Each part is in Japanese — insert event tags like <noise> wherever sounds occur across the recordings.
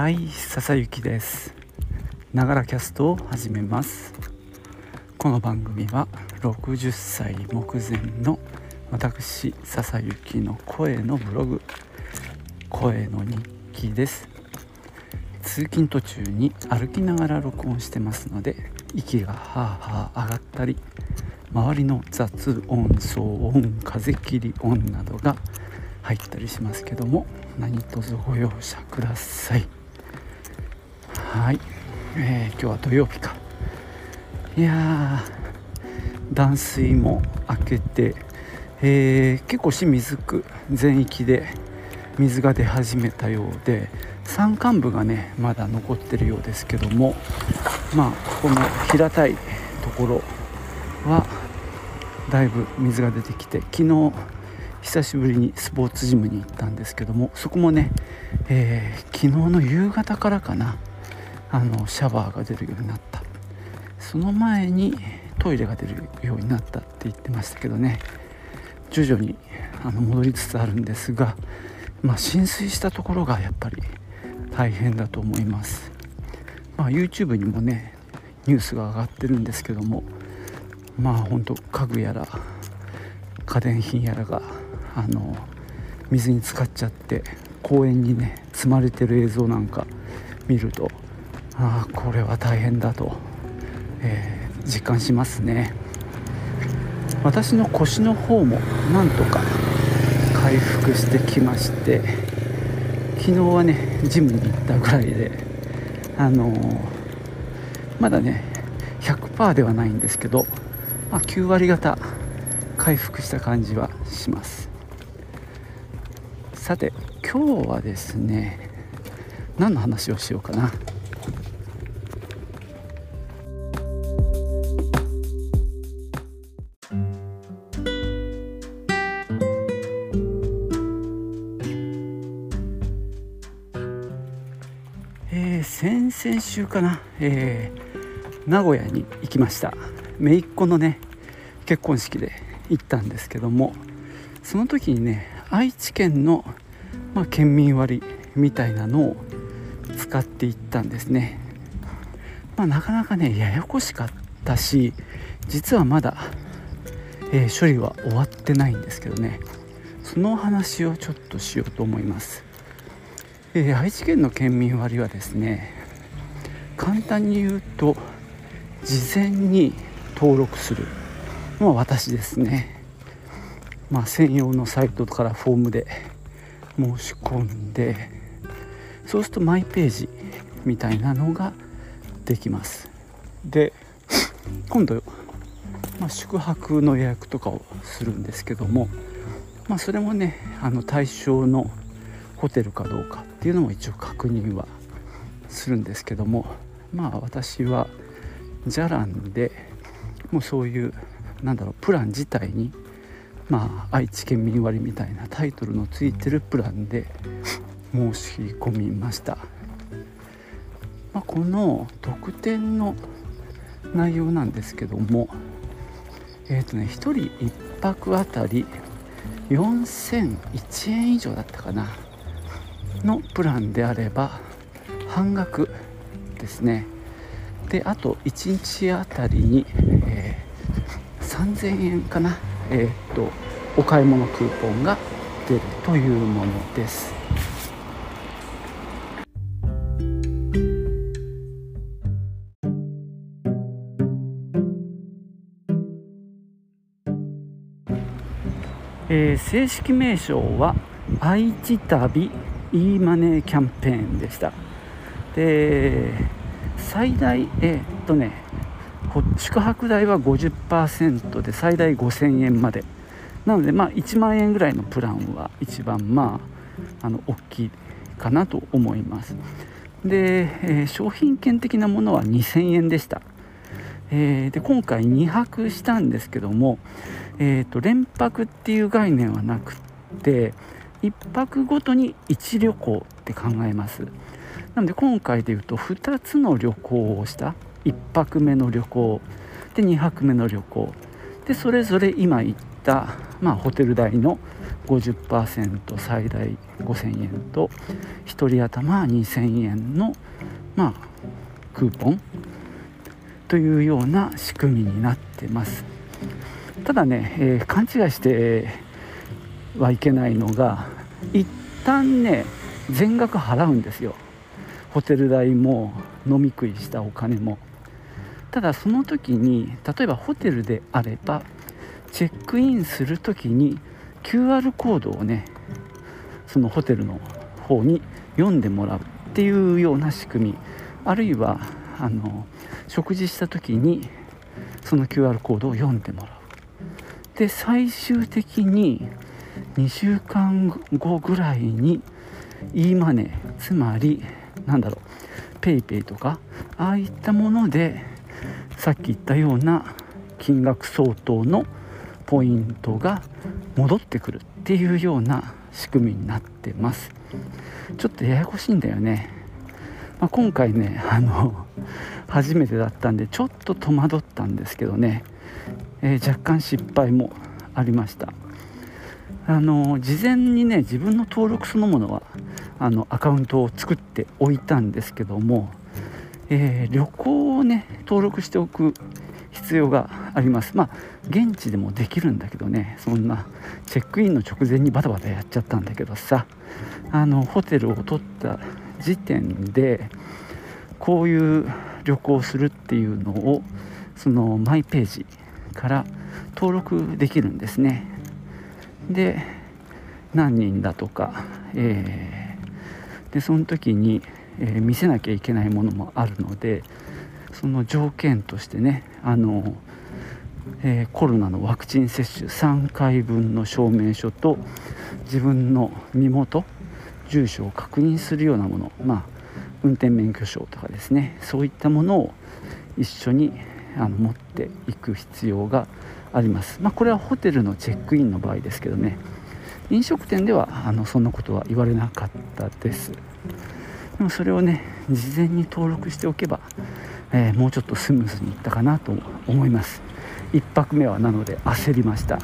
はい笹雪です。ながらキャストを始めます。この番組は60歳目前の私笹雪の声のブログ声の日記です。通勤途中に歩きながら録音してますので息がはあはあ上がったり周りの雑音騒音風切り音などが入ったりしますけども何卒ご容赦ください。はい、えー、今日は土曜日か。いや断水も明けて、えー、結構清水区全域で水が出始めたようで山間部がねまだ残ってるようですけどもまあこの平たいところはだいぶ水が出てきて昨日久しぶりにスポーツジムに行ったんですけどもそこもね、えー、昨日の夕方からかなあのシャワーが出るようになった。その前にトイレが出るようになったって言ってましたけどね。徐々にあの戻りつつあるんですが、まあ、浸水したところがやっぱり大変だと思います、まあ、YouTube にもねニュースが上がってるんですけどもまあ本当家具やら家電品やらがあの水に浸かっちゃって公園にね積まれてる映像なんか見るとああこれは大変だと、えー、実感しますね。私の腰の方もなんとか回復してきまして昨日はねジムに行ったぐらいであのー、まだね100%ではないんですけど、まあ、9割方回復した感じはします。さて今日はですね何の話をしようかな。えー、先々週かな、えー、名古屋に行きました。姪っ子のね結婚式で行ったんですけどもその時にね愛知県の、まあ、県民割みたいなのを使っていったんですね、まあ、なかなかねややこしかったし実はまだ、えー、処理は終わってないんですけどね。その話をちょっとしようと思います、えー、愛知県の県民割はですね簡単に言うと事前に登録するまあ私ですね。まあ専用のサイトからフォームで申し込んでそうするとマイページみたいなのができます。で今度、まあ、宿泊の予約とかをするんですけどもまあそれもねあの対象のホテルかどうかっていうのも一応確認はするんですけどもまあ私はじゃらんでもうそういうなんだろうプラン自体にまあ愛知県民割みたいなタイトルのついてるプランで申し込みました、まあ、この特典の内容なんですけどもえっ、ー、とね1人1泊あたり4001円以上だったかな。のプランであれば半額ですね。であと1日あたりに、え3000円かな。えー、っとお買い物クーポンが出るというものです。えー、正式名称は愛知旅 e マネーキャンペーンでした。で最大え、っとね宿泊代は50%で最大5000円まで。なのでまあ1万円ぐらいのプランは一番まああの大きいかなと思います。で、えー、商品券的なものは2000円でした、えー、で今回2泊したんですけども、えーと、連泊っていう概念はなくって1泊ごとに1旅行って考えます。なので今回でいうと2つの旅行をした。1泊目の旅行。で2泊目の旅行。でそれぞれ今言った、まあ、ホテル代の50%最大5000円と1人頭2000円のまあクーポン。というような仕組みになってます。ただね、えー、勘違いしてはいけないのが一旦ね全額払うんですよ。ホテル代も飲み食いしたお金も。ただその時に例えばホテルであればチェックインする時に QR コードをねそのホテルの方に読んでもらうっていうような仕組み。あるいはあの食事した時にその QR コードを読んでもらう。で最終的に2週間後ぐらいに e マネーつまりなんだろう PayPay とかああいったものでさっき言ったような金額相当のポイントが戻ってくるっていうような仕組みになってます。ちょっとややこしいんだよね、まあ、今回ね <laughs> あの初めてだったんでちょっと戸惑ったんですけどね、えー、若干失敗もありました。あの事前にね自分の登録そのものはあのアカウントを作っておいたんですけどもえー、旅行をね登録しておく必要があります。まあ現地でもできるんだけどねそんなチェックインの直前にバタバタやっちゃったんだけどさあのホテルを取った時点でこういう旅行をするっていうのをそのマイページから登録できるんですね。で何人だとか、えー、でその時にえー、見せなきゃいけないものもあるのでその条件としてねあの、えー、コロナのワクチン接種3回分の証明書と自分の身元住所を確認するようなものまあ運転免許証とかですねそういったものを一緒にあの持っていく必要があります、ありまあ、これはホテルのチェックインの場合ですけどね。飲食店ではあのそんなことは言われなかったです。でもそれをね事前に登録しておけば、えー、もうちょっとスムーズにいったかなと思います。1泊目はなので焦りました。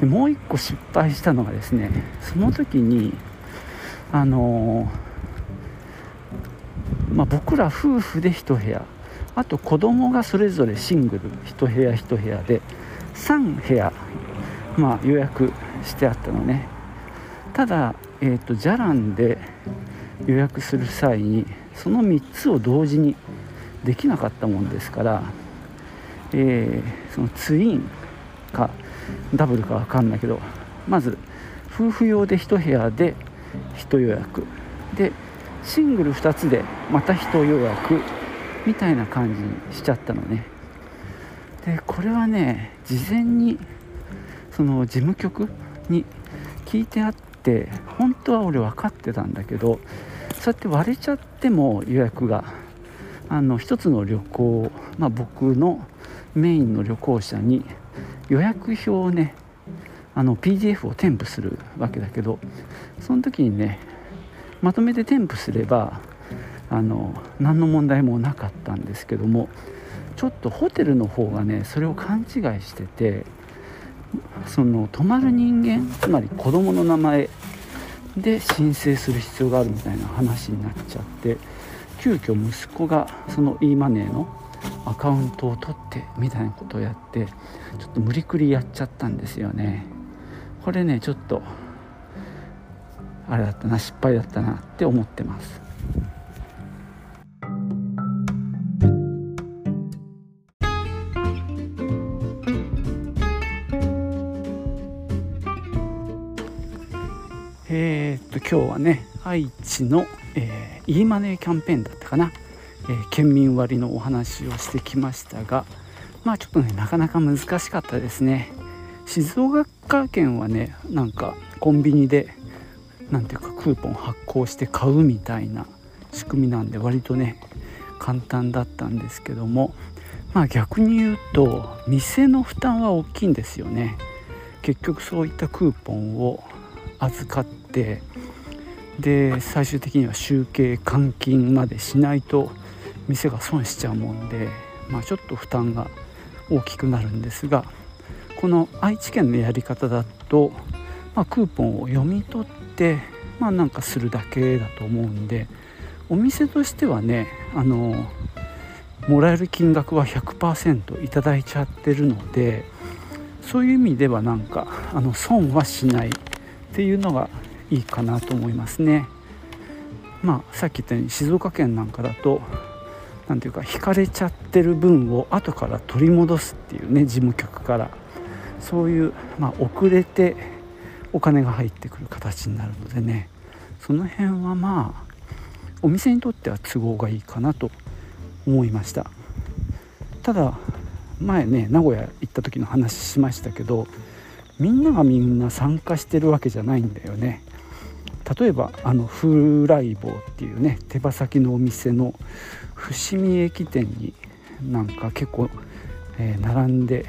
でもう1個失敗したのがですねその時にあのー、まあ、僕ら夫婦で1部屋あと子供がそれぞれシングル1部屋1部屋で3部屋、まあ、予約してあったのね。ただ、えーと、じゃらんで予約する際にその3つを同時にできなかったもんですから、えー、そのツインかダブルか分かんないけどまず夫婦用で1部屋で1予約。でシングル2つでまた1予約。みたいな感じにしちゃったのね。でこれはね事前にその事務局に聞いてあって本当は俺分かってたんだけどそうやって割れちゃっても予約があの一つの旅行、まあ、僕のメインの旅行者に予約表をねあの PDF を添付するわけだけどその時にねまとめて添付すればあの何の問題もなかったんですけどもちょっとホテルの方がねそれを勘違いしててその泊まる人間つまり子供の名前で申請する必要があるみたいな話になっちゃって急遽息子がその e マネーのアカウントを取ってみたいなことをやってちょっと無理くりやっちゃったんですよね。これねちょっとあれだったな失敗だったなって思ってます。えー、っと今日はね愛知の、えー、e マネーキャンペーンだったかな、えー、県民割のお話をしてきましたがまあちょっとねなかなか難しかったですね。静岡県はねなんかコンビニで何ていうかクーポン発行して買うみたいな仕組みなんで割とね簡単だったんですけどもまあ逆に言うと店の負担は大きいんですよね。結局そういったクーポンを預かってで最終的には集計換金までしないと店が損しちゃうもんで、まあ、ちょっと負担が大きくなるんですがこの愛知県のやり方だとまあ、クーポンを読み取ってまあなんかするだけだと思うんでお店としてはねあのもらえる金額は100%いただいちゃってるのでそういう意味ではなんかあの損はしないっていうのがいいかなと思いますね。まあさっき言ったように静岡県なんかだと何ていうか引かれちゃってる分を後から取り戻すっていうね事務局から。そういう、まあ、遅れてお金が入ってくる形になるのでね。その辺はまあお店にとっては都合がいいかなと思いました。ただ前ね名古屋行った時の話しましたけどみんながみんな参加してるわけじゃないんだよね。例えばあの風来坊っていうね手羽先のお店の伏見駅店になんか結構、えー、並んで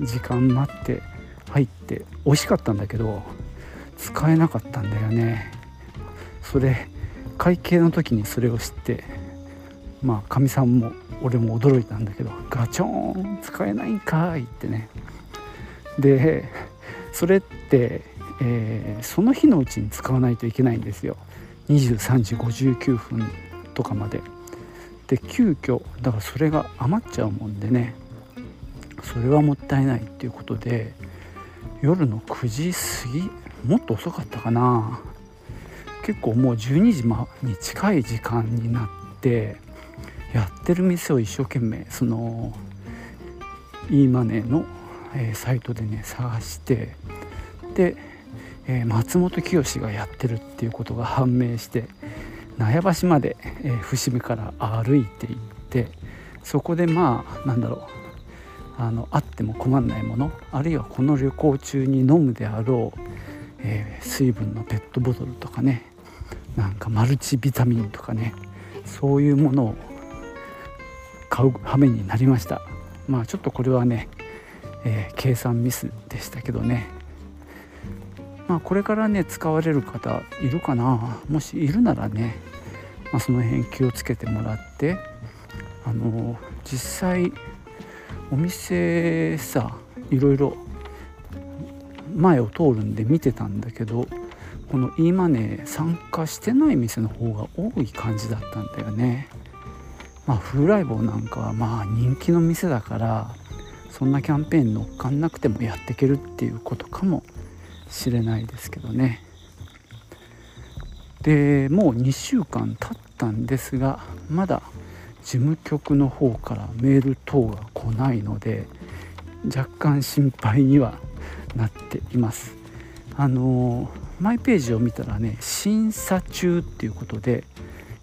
時間待って入って美味しかったんだけど使えなかったんだよね。それ会計の時にそれを知ってまあかみさんも俺も驚いたんだけどガチョーン使えないんかいってね。でそれって、えー、その日のうちに使わないといけないんですよ。23時59分とかまで。で急遽だからそれが余っちゃうもんでね。それはもったいないっていうことで夜の9時過ぎもっと遅かったかな。結構もう12時に近い時間になってやってる店を一生懸命その e マネーの、えー、サイトでね探してで、えー、松本清がやってるっていうことが判明して納屋橋まで、えー、伏見から歩いていってそこでまあなんだろうあのあっても困らないものあるいはこの旅行中に飲むであろう、えー、水分のペットボトルとかねなんかマルチビタミンとかねそういうものを買う羽目になりました。まあちょっとこれはね、えー、計算ミスでしたけどね。まあこれからね使われる方いるかなもしいるならね、まあ、その辺気をつけてもらってあの実際お店さいろいろ前を通るんで見てたんだけどこの e マネー参加してない店の方が多い感じだったんだよね。まあ、風来坊なんかはまあ人気の店だからそんなキャンペーン乗っかんなくてもやっていけるっていうことかもしれないですけどね。でもう2週間経ったんですがまだ事務局の方からメール等が来ないので若干心配にはなっています。あのマイページを見たらね審査中っていうことで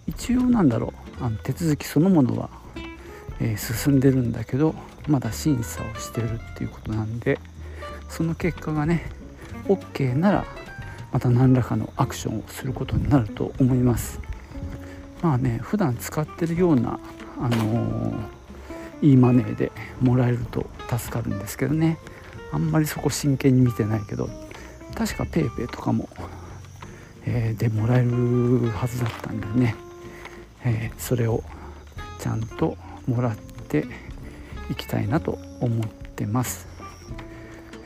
一応なんだろうあの手続きそのものは、えー、進んでるんだけどまだ審査をしてるっていうことなんでその結果がね OK ならまた何らかのアクションをすることになると思います。まあね普段使ってるようなあのー、いいマネーでもらえると助かるんですけどね。あんまりそこ真剣に見てないけど確か PayPay とかも、えー、でもらえるはずだったんでね。えー、それをちゃんともらっていきたいなと思ってます。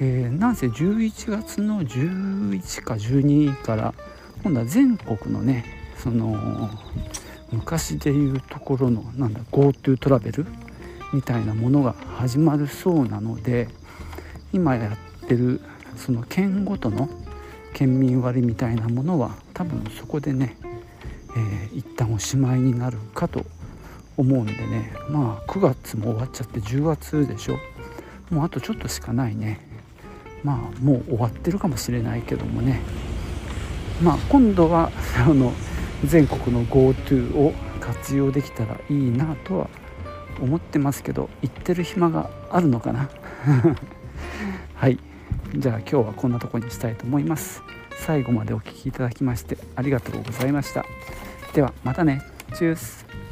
えー、なんせ11月の11か12から今度は全国のねその昔でいうところのなんだ GoTo トラベルみたいなものが始まるそうなので今やってるその県ごとの県民割みたいなものは多分そこでねえー、一旦おしまいになるかと思うんでねまあ9月も終わっちゃって10月でしょ。もうあとちょっとしかないね。まあもう終わってるかもしれないけどもね。まあ今度は <laughs> あの全国の GoTo を活用できたらいいなとは思ってますけど行ってる暇があるのかな？<laughs> はい。じゃあ今日はこんなとこにしたいと思います。最後までお聴きいただきましてありがとうございました。ではまたね。チュース。